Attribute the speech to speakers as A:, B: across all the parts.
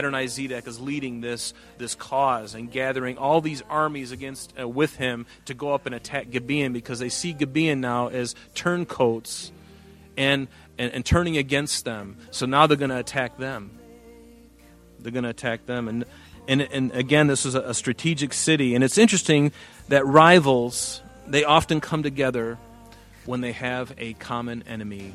A: Adonai Zedek is leading this, this cause and gathering all these armies against uh, with him to go up and attack Gibeon because they see Gibeon now as turncoats and, and, and turning against them. So now they're going to attack them. They're going to attack them. And, and, and again, this is a, a strategic city. And it's interesting that rivals, they often come together when they have a common enemy.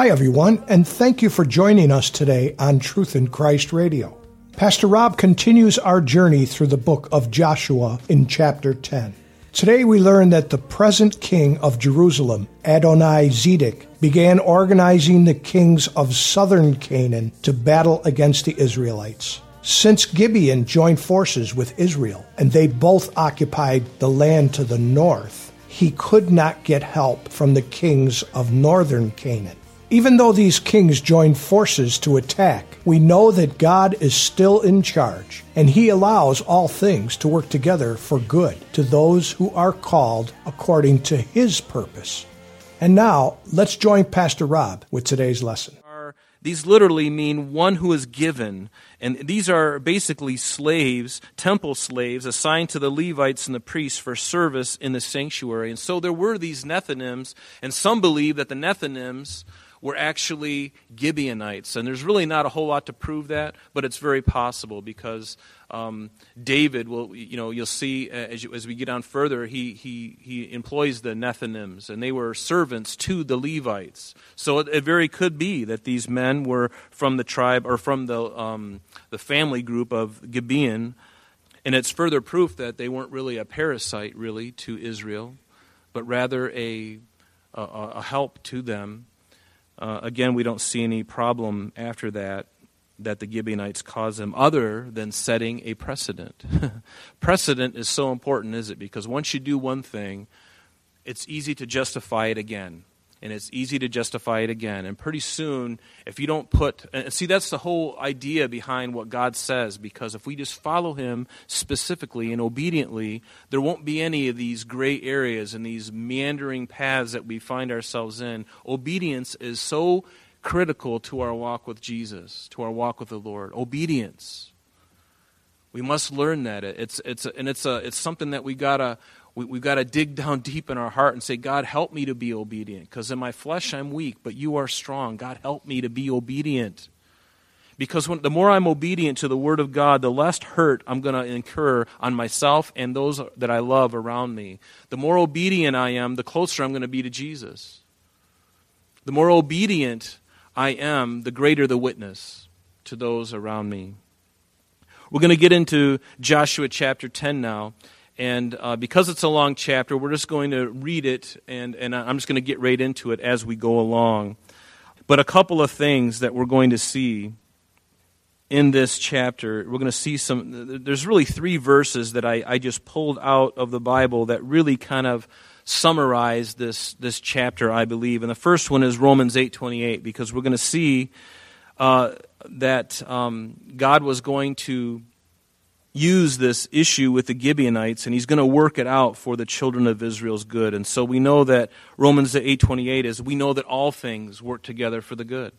B: Hi, everyone, and thank you for joining us today on Truth in Christ Radio. Pastor Rob continues our journey through the book of Joshua in chapter 10. Today we learn that the present king of Jerusalem, Adonai Zedek, began organizing the kings of southern Canaan to battle against the Israelites. Since Gibeon joined forces with Israel and they both occupied the land to the north, he could not get help from the kings of northern Canaan. Even though these kings join forces to attack, we know that God is still in charge, and He allows all things to work together for good to those who are called according to His purpose. And now, let's join Pastor Rob with today's lesson.
A: These literally mean one who is given. And these are basically slaves, temple slaves, assigned to the Levites and the priests for service in the sanctuary. And so there were these Nethinims, and some believe that the Nethinims were actually Gibeonites. And there's really not a whole lot to prove that, but it's very possible because um, David will, you know, you'll see as, you, as, we get on further, he, he, he employs the Nethinims, and they were servants to the Levites. So it, it very could be that these men were from the tribe or from the, um, the family group of Gibeon. And it's further proof that they weren't really a parasite, really, to Israel, but rather a, a, a help to them uh, again, we don't see any problem after that that the Gibeonites caused them other than setting a precedent. precedent is so important, is it? Because once you do one thing, it's easy to justify it again and it's easy to justify it again. And pretty soon, if you don't put, see, that's the whole idea behind what God says, because if we just follow Him specifically and obediently, there won't be any of these gray areas and these meandering paths that we find ourselves in. Obedience is so critical to our walk with Jesus, to our walk with the Lord. Obedience. We must learn that. It's, it's, and it's, a, it's something that we gotta, we, we've got to dig down deep in our heart and say, God, help me to be obedient. Because in my flesh, I'm weak, but you are strong. God, help me to be obedient. Because when, the more I'm obedient to the Word of God, the less hurt I'm going to incur on myself and those that I love around me. The more obedient I am, the closer I'm going to be to Jesus. The more obedient I am, the greater the witness to those around me. We're going to get into Joshua chapter 10 now. And uh, because it's a long chapter, we're just going to read it, and, and I'm just going to get right into it as we go along. But a couple of things that we're going to see in this chapter, we're going to see some. There's really three verses that I, I just pulled out of the Bible that really kind of summarize this, this chapter, I believe. And the first one is Romans 8.28, because we're going to see uh, that um, God was going to use this issue with the Gibeonites and he's going to work it out for the children of Israel's good. And so we know that Romans 8:28 is we know that all things work together for the good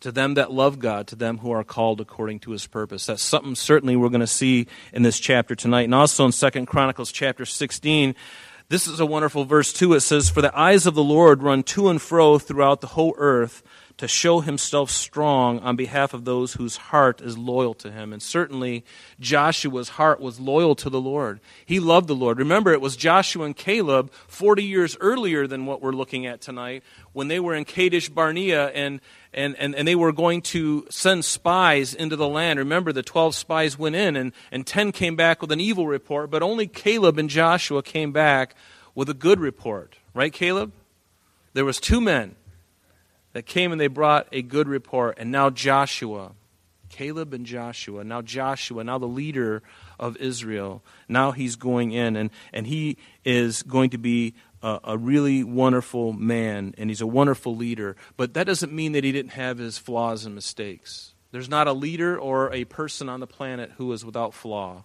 A: to them that love God, to them who are called according to his purpose. That's something certainly we're going to see in this chapter tonight. And also in 2 Chronicles chapter 16, this is a wonderful verse too. It says, For the eyes of the Lord run to and fro throughout the whole earth to show himself strong on behalf of those whose heart is loyal to him. And certainly Joshua's heart was loyal to the Lord. He loved the Lord. Remember, it was Joshua and Caleb 40 years earlier than what we're looking at tonight when they were in Kadesh Barnea and, and, and, and they were going to send spies into the land. Remember, the 12 spies went in and, and 10 came back with an evil report, but only Caleb and Joshua came back with a good report. Right, Caleb? There was two men that came and they brought a good report. And now Joshua, Caleb and Joshua, now Joshua, now the leader of Israel, now he's going in and, and he is going to be a, a, really wonderful man and he's a wonderful leader. But that doesn't mean that he didn't have his flaws and mistakes. There's not a leader or a person on the planet who is without flaw.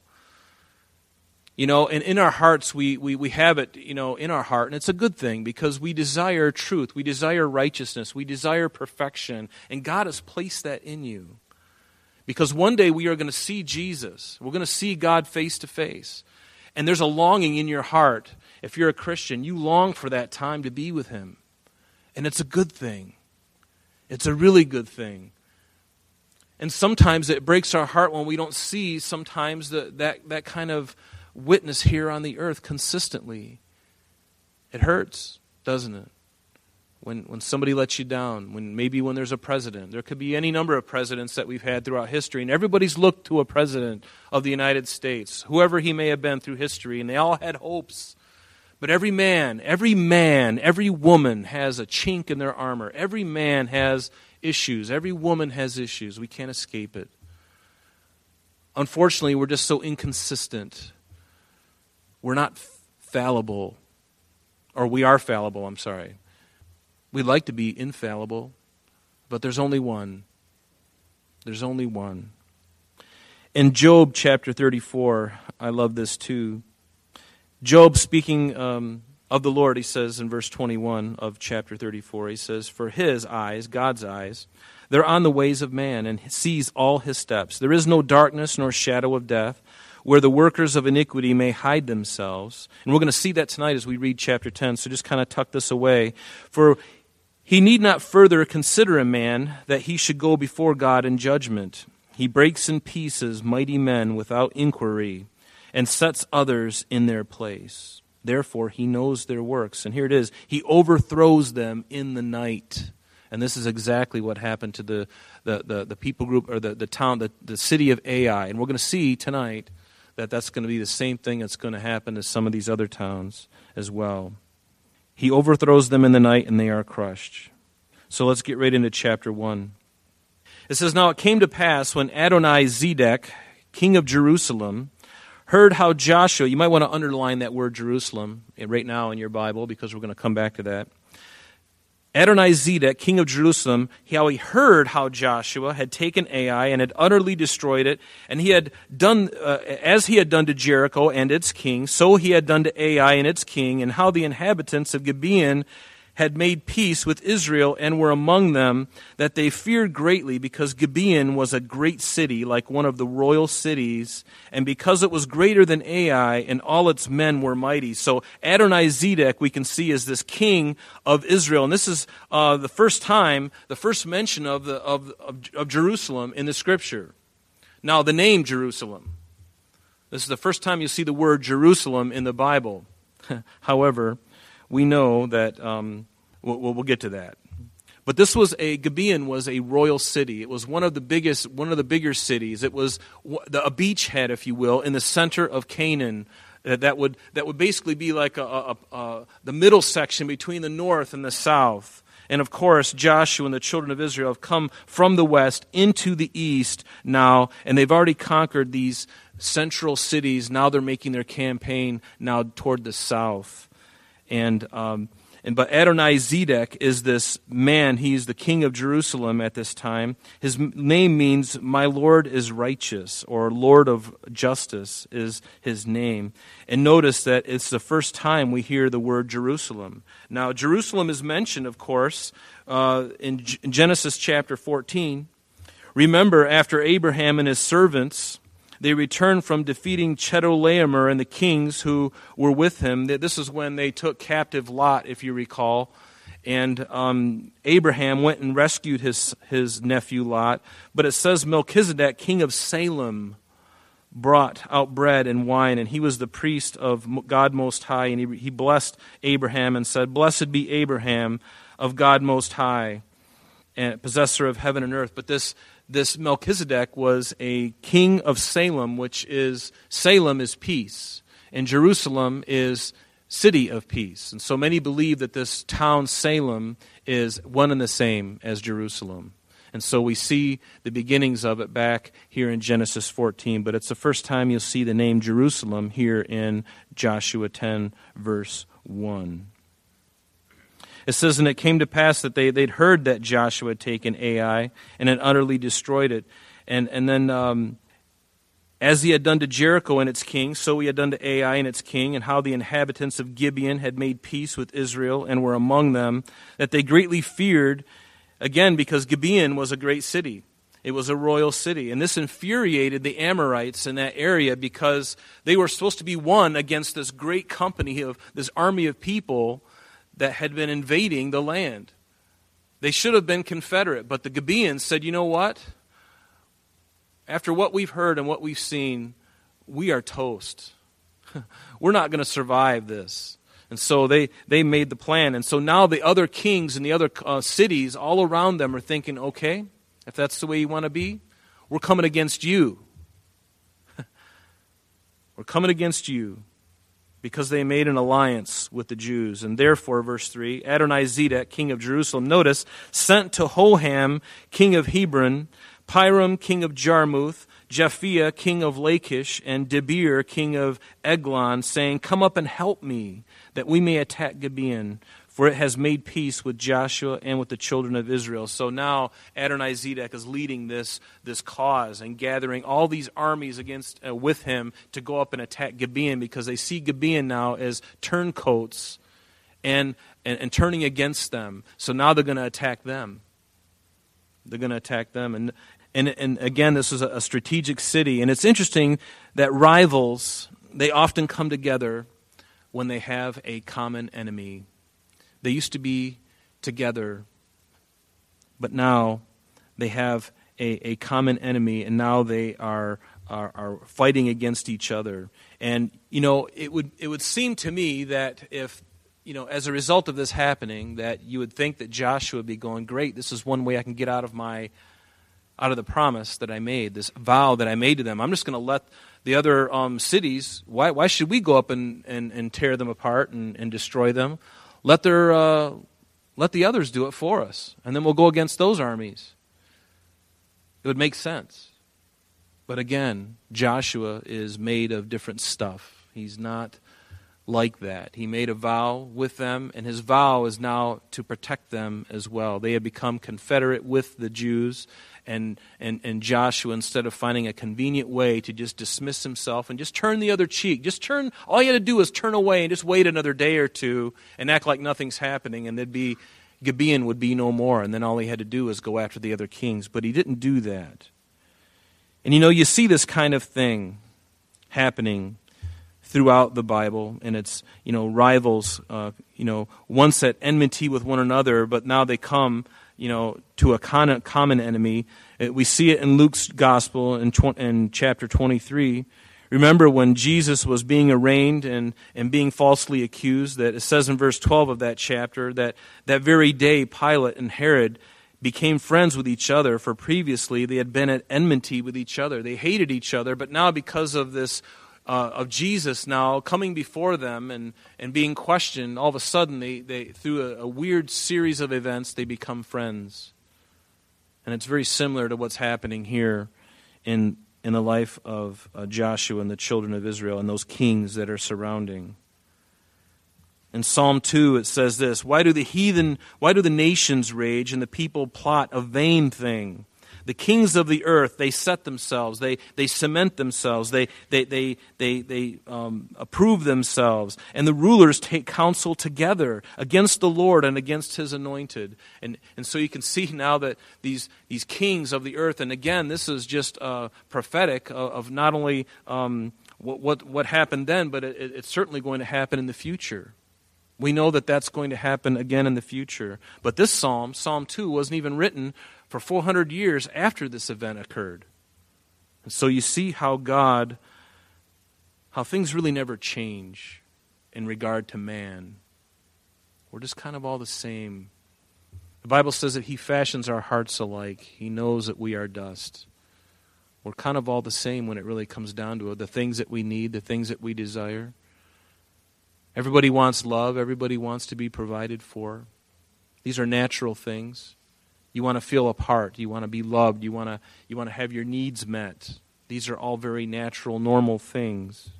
A: You know, and in our hearts, we, we, we have it, you know, in our heart, and it's a good thing because we desire truth, we desire righteousness, we desire perfection, and God has placed that in you. Because one day we are going to see Jesus, we're going to see God face to face. And there's a longing in your heart. If you're a Christian, you long for that time to be with Him. And it's a good thing, it's a really good thing. And sometimes it breaks our heart when we don't see sometimes the, that, that kind of witness here on the earth consistently. It hurts, doesn't it? When, when somebody lets you down, when maybe when there's a president. There could be any number of presidents that we've had throughout history, and everybody's looked to a president of the United States, whoever he may have been through history, and they all had hopes. But every man, every man, every woman has a chink in their armor. Every man has issues. Every woman has issues. We can't escape it. Unfortunately, we're just so inconsistent we're not fallible, or we are fallible, I'm sorry. We like to be infallible, but there's only one. There's only one. In Job chapter 34, I love this too. Job, speaking um, of the Lord, he says in verse 21 of chapter 34, he says, For his eyes, God's eyes, they're on the ways of man and sees all his steps. There is no darkness nor shadow of death where the workers of iniquity may hide themselves. And we're going to see that tonight as we read chapter 10, so just kind of tuck this away. For he need not further consider a man that he should go before God in judgment. He breaks in pieces mighty men without inquiry and sets others in their place. Therefore, he knows their works. And here it is He overthrows them in the night. And this is exactly what happened to the, the, the, the people group or the, the town, the, the city of Ai. And we're going to see tonight that that's going to be the same thing that's going to happen to some of these other towns as well. He overthrows them in the night and they are crushed. So let's get right into chapter 1. It says, Now it came to pass when Adonai Zedek, king of Jerusalem, heard how Joshua, you might want to underline that word Jerusalem right now in your Bible because we're going to come back to that. Adonai Zedek, king of Jerusalem, how he heard how Joshua had taken Ai and had utterly destroyed it, and he had done, uh, as he had done to Jericho and its king, so he had done to Ai and its king, and how the inhabitants of Gibeon had made peace with Israel and were among them, that they feared greatly because Gibeon was a great city, like one of the royal cities, and because it was greater than Ai, and all its men were mighty. So Adonai Zedek, we can see, is this king of Israel. And this is uh, the first time, the first mention of, the, of, of, of Jerusalem in the scripture. Now, the name Jerusalem. This is the first time you see the word Jerusalem in the Bible. However, we know that um, we'll, we'll get to that. But this was a Gibeon was a royal city. It was one of the biggest, one of the bigger cities. It was a beachhead, if you will, in the center of Canaan. That would that would basically be like a, a, a, the middle section between the north and the south. And of course, Joshua and the children of Israel have come from the west into the east now, and they've already conquered these central cities. Now they're making their campaign now toward the south. And, um, and but Adonai Zedek is this man. He's the king of Jerusalem at this time. His name means "My Lord is righteous" or "Lord of justice" is his name. And notice that it's the first time we hear the word Jerusalem. Now, Jerusalem is mentioned, of course, uh, in G- Genesis chapter 14. Remember, after Abraham and his servants they returned from defeating Chedorlaomer and the kings who were with him. This is when they took captive Lot, if you recall. and um, Abraham went and rescued his, his nephew Lot. But it says Melchizedek, king of Salem, brought out bread and wine, and he was the priest of God Most High. And he, he blessed Abraham and said, Blessed be Abraham of God Most High, and possessor of heaven and earth. But this, this Melchizedek was a king of Salem, which is, Salem is peace, and Jerusalem is city of peace. And so many believe that this town, Salem, is one and the same as Jerusalem. And so we see the beginnings of it back here in Genesis 14, but it's the first time you'll see the name Jerusalem here in Joshua 10, verse 1. It says, And it came to pass that they, they'd heard that Joshua had taken Ai and had utterly destroyed it. And, and then, um, as he had done to Jericho and its king, so he had done to Ai and its king, and how the inhabitants of Gibeon had made peace with Israel and were among them, that they greatly feared Again, because Gibeon was a great city. It was a royal city. And this infuriated the Amorites in that area because they were supposed to be one against this great company of this army of people that had been invading the land. They should have been Confederate, but the Gibeons said, you know what? After what we've heard and what we've seen, we are toast. We're not going to survive this. And so they, they made the plan. And so now the other kings and the other uh, cities all around them are thinking, okay, if that's the way you want to be, we're coming against you. we're coming against you because they made an alliance with the Jews. And therefore, verse 3 Adonai Zedek, king of Jerusalem, notice, sent to Hoham, king of Hebron, Piram, king of Jarmuth, Japhia, king of Lachish, and Debir, king of Eglon, saying, Come up and help me that we may attack Gibeon, for it has made peace with Joshua and with the children of Israel. So now Adonai Zedek is leading this, this cause and gathering all these armies against uh, with him to go up and attack Gibeon because they see Gibeon now as turncoats and, and, and turning against them. So now they're going to attack them. They're going to attack them. And, and, and again, this is a strategic city. And it's interesting that rivals, they often come together when they have a common enemy. They used to be together, but now they have a, a common enemy, and now they are, are, are fighting against each other. And, you know, it would, it would seem to me that if you know, as a result of this happening, that you would think that Joshua would be going, Great, this is one way I can get out of my out of the promise that I made, this vow that I made to them. I'm just going to let the other um, cities, why, why should we go up and, and, and tear them apart and, and destroy them? Let, their, uh, let the others do it for us, and then we'll go against those armies. It would make sense. But again, Joshua is made of different stuff. He's not like that. He made a vow with them, and his vow is now to protect them as well. They have become confederate with the Jews, and, and, and Joshua, instead of finding a convenient way to just dismiss himself and just turn the other cheek, just turn, all you had to do was turn away and just wait another day or two and act like nothing's happening, and there'd be, Gibeon would be no more, and then all he had to do was go after the other kings. But he didn't do that. And you know, you see this kind of thing happening throughout the Bible, and it's you know rivals, uh, you know once at enmity with one another, but now they come you know, to a con- common enemy. Uh, we see it in Luke's gospel in, tw- in chapter 23. Remember when Jesus was being arraigned and, and being falsely accused, that it says in verse 12 of that chapter that that very day Pilate and Herod became friends with each other, for previously they had been at enmity with each other. They hated each other, but now because of this uh, of Jesus now coming before them and, and being questioned, all of a sudden, they, they, through a, a weird series of events, they become friends. And it's very similar to what's happening here in, in the life of uh, Joshua and the children of Israel and those kings that are surrounding. In Psalm 2, it says this Why do the heathen, why do the nations rage and the people plot a vain thing? The kings of the earth, they set themselves, they, they cement themselves, they, they, they, they, they um, approve themselves. And the rulers take counsel together against the Lord and against his anointed. And, and so you can see now that these, these kings of the earth, and again, this is just uh, prophetic of, of, not only um, what, what, what, happened then, but it, it's certainly going to happen in the future. We know that that's going to happen again in the future. But this psalm, Psalm 2, wasn't even written for 400 years after this event occurred. And so you see how God, how things really never change in regard to man. We're just kind of all the same. The Bible says that He fashions our hearts alike, He knows that we are dust. We're kind of all the same when it really comes down to it. The things that we need, the things that we desire. Everybody wants love, everybody wants to be provided for. These are natural things. You want to feel a part, you want to be loved, you want to you want to have your needs met. These are all very natural, normal things.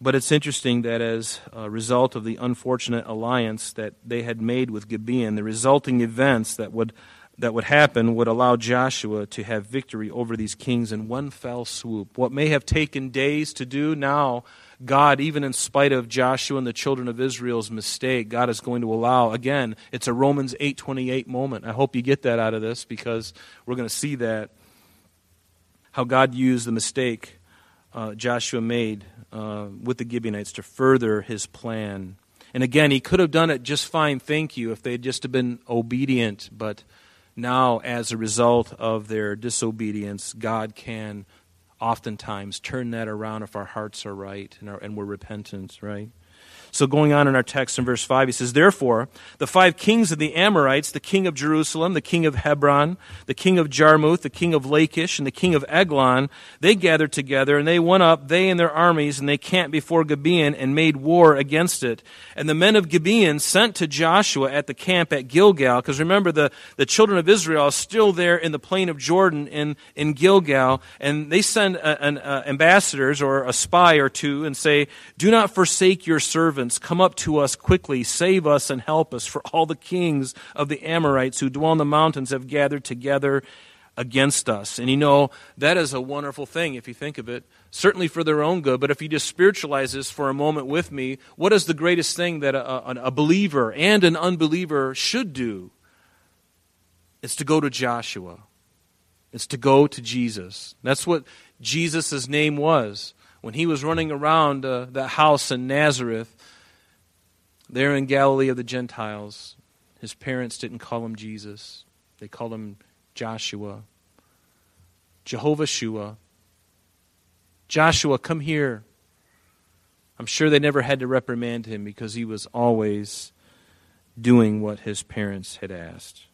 A: But it's interesting that as a result of the unfortunate alliance that they had made with Gibeon, the resulting events that would that would happen would allow Joshua to have victory over these kings in one fell swoop. What may have taken days to do now, God, even in spite of Joshua and the children of Israel's mistake, God is going to allow. Again, it's a Romans 8:28 moment. I hope you get that out of this because we're going to see that how God used the mistake uh, Joshua made uh, with the Gibeonites to further his plan. And again, he could have done it just fine, thank you, if they'd just have been obedient, but now, as a result of their disobedience, God can oftentimes turn that around if our hearts are right and, are, and we're repentant, right? So, going on in our text in verse 5, he says, Therefore, the five kings of the Amorites, the king of Jerusalem, the king of Hebron, the king of Jarmuth, the king of Lachish, and the king of Eglon, they gathered together, and they went up, they and their armies, and they camped before Gibeon and made war against it. And the men of Gibeon sent to Joshua at the camp at Gilgal, because remember, the, the children of Israel are still there in the plain of Jordan in, in Gilgal, and they send an ambassadors or a spy or two and say, Do not forsake your servants servants, Come up to us quickly, save us and help us, for all the kings of the Amorites who dwell in the mountains have gathered together against us. And you know, that is a wonderful thing if you think of it, certainly for their own good. But if you just spiritualize this for a moment with me, what is the greatest thing that a, a, believer and an unbeliever should do? It's to go to Joshua. It's to go to Jesus. That's what Jesus' name was. When he was running around uh, that house in Nazareth, there in Galilee of the Gentiles, his parents didn't call him Jesus. They called him Joshua. Jehovah Shua. Joshua, come here. I'm sure they never had to reprimand him because he was always doing what his parents had asked.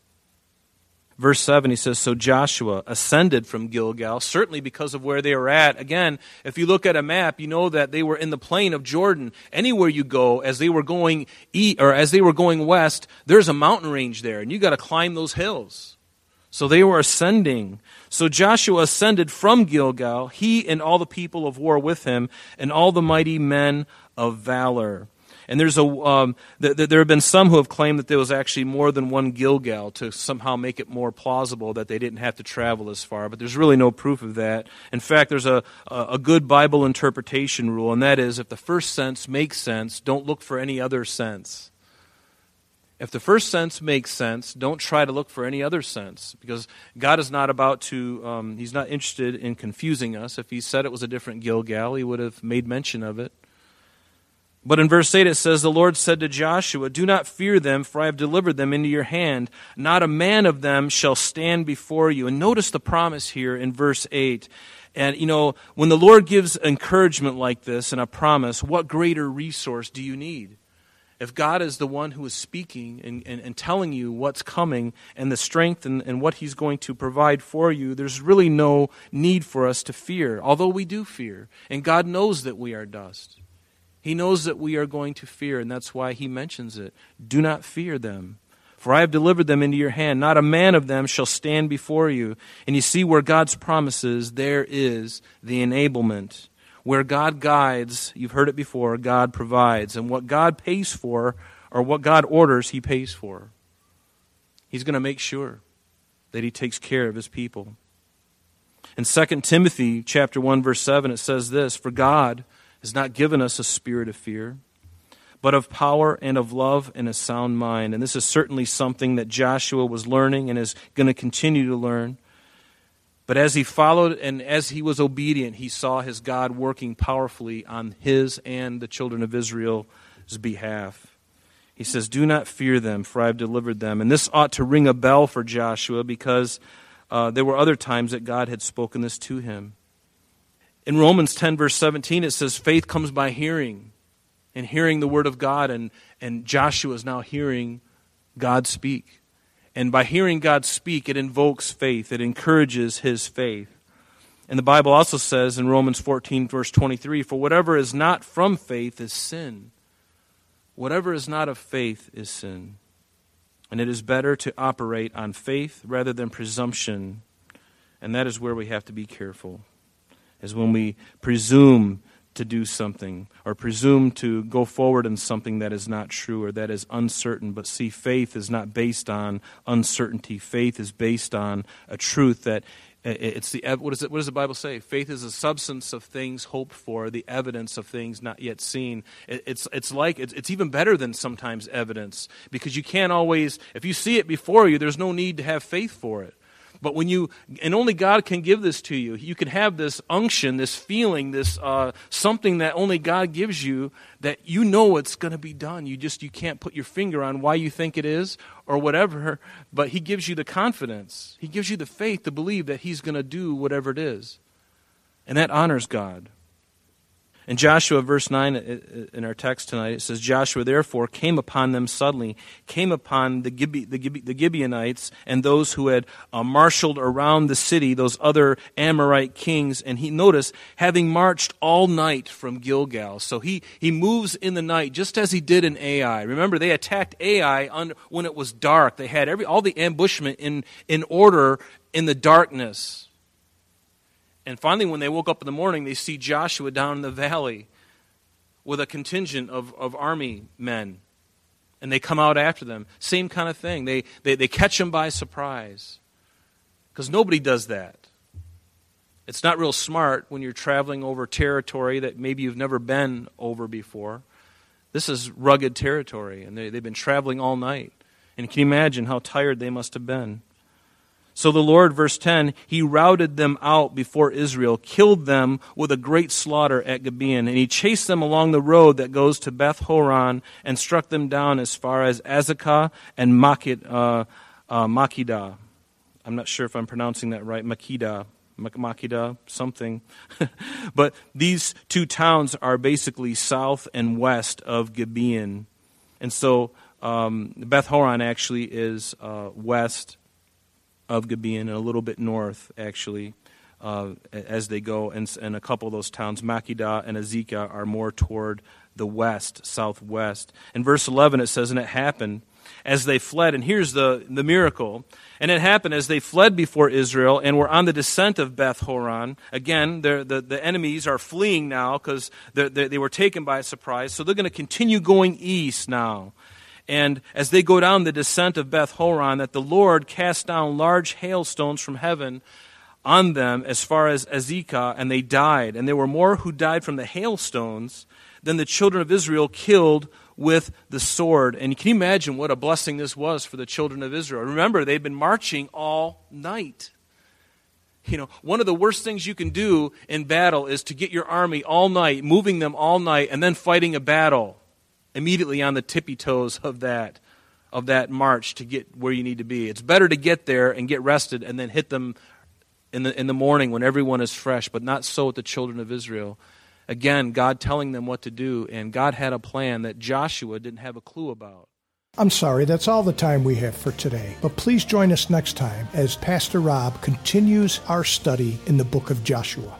A: Verse 7, he says, So Joshua ascended from Gilgal, certainly because of where they were at. Again, if you look at a map, you know that they were in the plain of Jordan. Anywhere you go, as they were going east, or as they were going west, there's a mountain range there, and you got to climb those hills. So they were ascending. So Joshua ascended from Gilgal, he and all the people of war with him, and all the mighty men of valor. And there's a um, th- th- there have been some who have claimed that there was actually more than one Gilgal to somehow make it more plausible that they didn't have to travel as far. But there's really no proof of that. In fact, there's a a good Bible interpretation rule, and that is if the first sense makes sense, don't look for any other sense. If the first sense makes sense, don't try to look for any other sense because God is not about to, um, He's not interested in confusing us. If He said it was a different Gilgal, He would have made mention of it. But in verse 8 it says, The Lord said to Joshua, Do not fear them, for I have delivered them into your hand. Not a man of them shall stand before you. And notice the promise here in verse 8. And, you know, when the Lord gives encouragement like this and a promise, what greater resource do you need? If God is the one who is speaking and, and, and telling you what's coming and the strength and, and what He's going to provide for you, there's really no need for us to fear, although we do fear. And God knows that we are dust. He knows that we are going to fear, and that's why he mentions it. Do not fear them, for I have delivered them into your hand. Not a man of them shall stand before you. And you see, where God's promises, there is the enablement. Where God guides, you've heard it before, God provides. And what God pays for, or what God orders, he pays for. He's going to make sure that he takes care of his people. In 2 Timothy chapter 1 verse 7 it says this, for God has not given us a spirit of fear, but of power and of love and a sound mind. And this is certainly something that Joshua was learning and is going to continue to learn. But as he followed and as he was obedient, he saw his God working powerfully on his and the children of Israel's behalf. He says, Do not fear them, for I have delivered them. And this ought to ring a bell for Joshua because uh, there were other times that God had spoken this to him. In Romans 10, verse 17, it says, Faith comes by hearing, and hearing the word of God. And, and Joshua is now hearing God speak. And by hearing God speak, it invokes faith, it encourages his faith. And the Bible also says in Romans 14, verse 23 For whatever is not from faith is sin. Whatever is not of faith is sin. And it is better to operate on faith rather than presumption. And that is where we have to be careful, is when we presume to do something or presume to go forward in something that is not true or that is uncertain. But see, faith is not based on uncertainty. Faith is based on a truth that it's the what, is it, what does the Bible say? Faith is the substance of things hoped for, the evidence of things not yet seen. It's it's like it's, it's even better than sometimes evidence because you can't always if you see it before you, there's no need to have faith for it. But when you, and only God can give this to you, you can have this unction, this feeling, this uh, something that only God gives you that you know it's going to be done. You just, you can't put your finger on why you think it is or whatever, but He gives you the confidence. He gives you the faith to believe that He's going to do whatever it is. And that honors God. In Joshua, verse 9, in our text tonight, it says, Joshua therefore came upon them suddenly, came upon the, Gibe- the, Gibe- the Gibeonites and those who had uh, marshaled around the city, those other Amorite kings. And he, notice, having marched all night from Gilgal. So he, he moves in the night, just as he did in Ai. Remember, they attacked Ai on, when it was dark. They had every, all the ambushment in, in order in the darkness. And finally, when they woke up in the morning, they see Joshua down in the valley with a contingent of, of army men. And they come out after them. Same kind of thing. They, they, they catch them by surprise. Because nobody does that. It's not real smart when you're traveling over territory that maybe you've never been over before. This is rugged territory, and they, they've been traveling all night. And can you imagine how tired they must have been? So the Lord, verse 10, he routed them out before Israel, killed them with a great slaughter at Gibeon, and he chased them along the road that goes to Beth Horon and struck them down as far as Azekah and Makid, uh, uh, Makkedah. I'm not sure if I'm pronouncing that right. Makkedah. Makkedah, something. but these two towns are basically south and west of Gibeon. And so um, Beth Horon actually is uh, west of Gibeon and a little bit north, actually, uh, as they go. And, and a couple of those towns, Makkedah and Azekah, are more toward the west, southwest. In verse 11, it says, And it happened as they fled. And here's the, the miracle. And it happened as they fled before Israel and were on the descent of Beth Horon. Again, the, the enemies are fleeing now because they were taken by surprise. So they're going to continue going east now and as they go down the descent of Beth Horon, that the Lord cast down large hailstones from heaven on them as far as Azekah, and they died. And there were more who died from the hailstones than the children of Israel killed with the sword. And can you imagine what a blessing this was for the children of Israel? Remember, they've been marching all night. You know, one of the worst things you can do in battle is to get your army all night, moving them all night, and then fighting a battle immediately on the tippy toes of that of that march to get where you need to be. It's better to get there and get rested and then hit them in the in the morning when everyone is fresh, but not so with the children of Israel. Again, God telling them what to do, and God had a plan that Joshua didn't have a clue about.
B: I'm sorry, that's all the time we have for today. But please join us next time as Pastor Rob continues our study in the book of Joshua.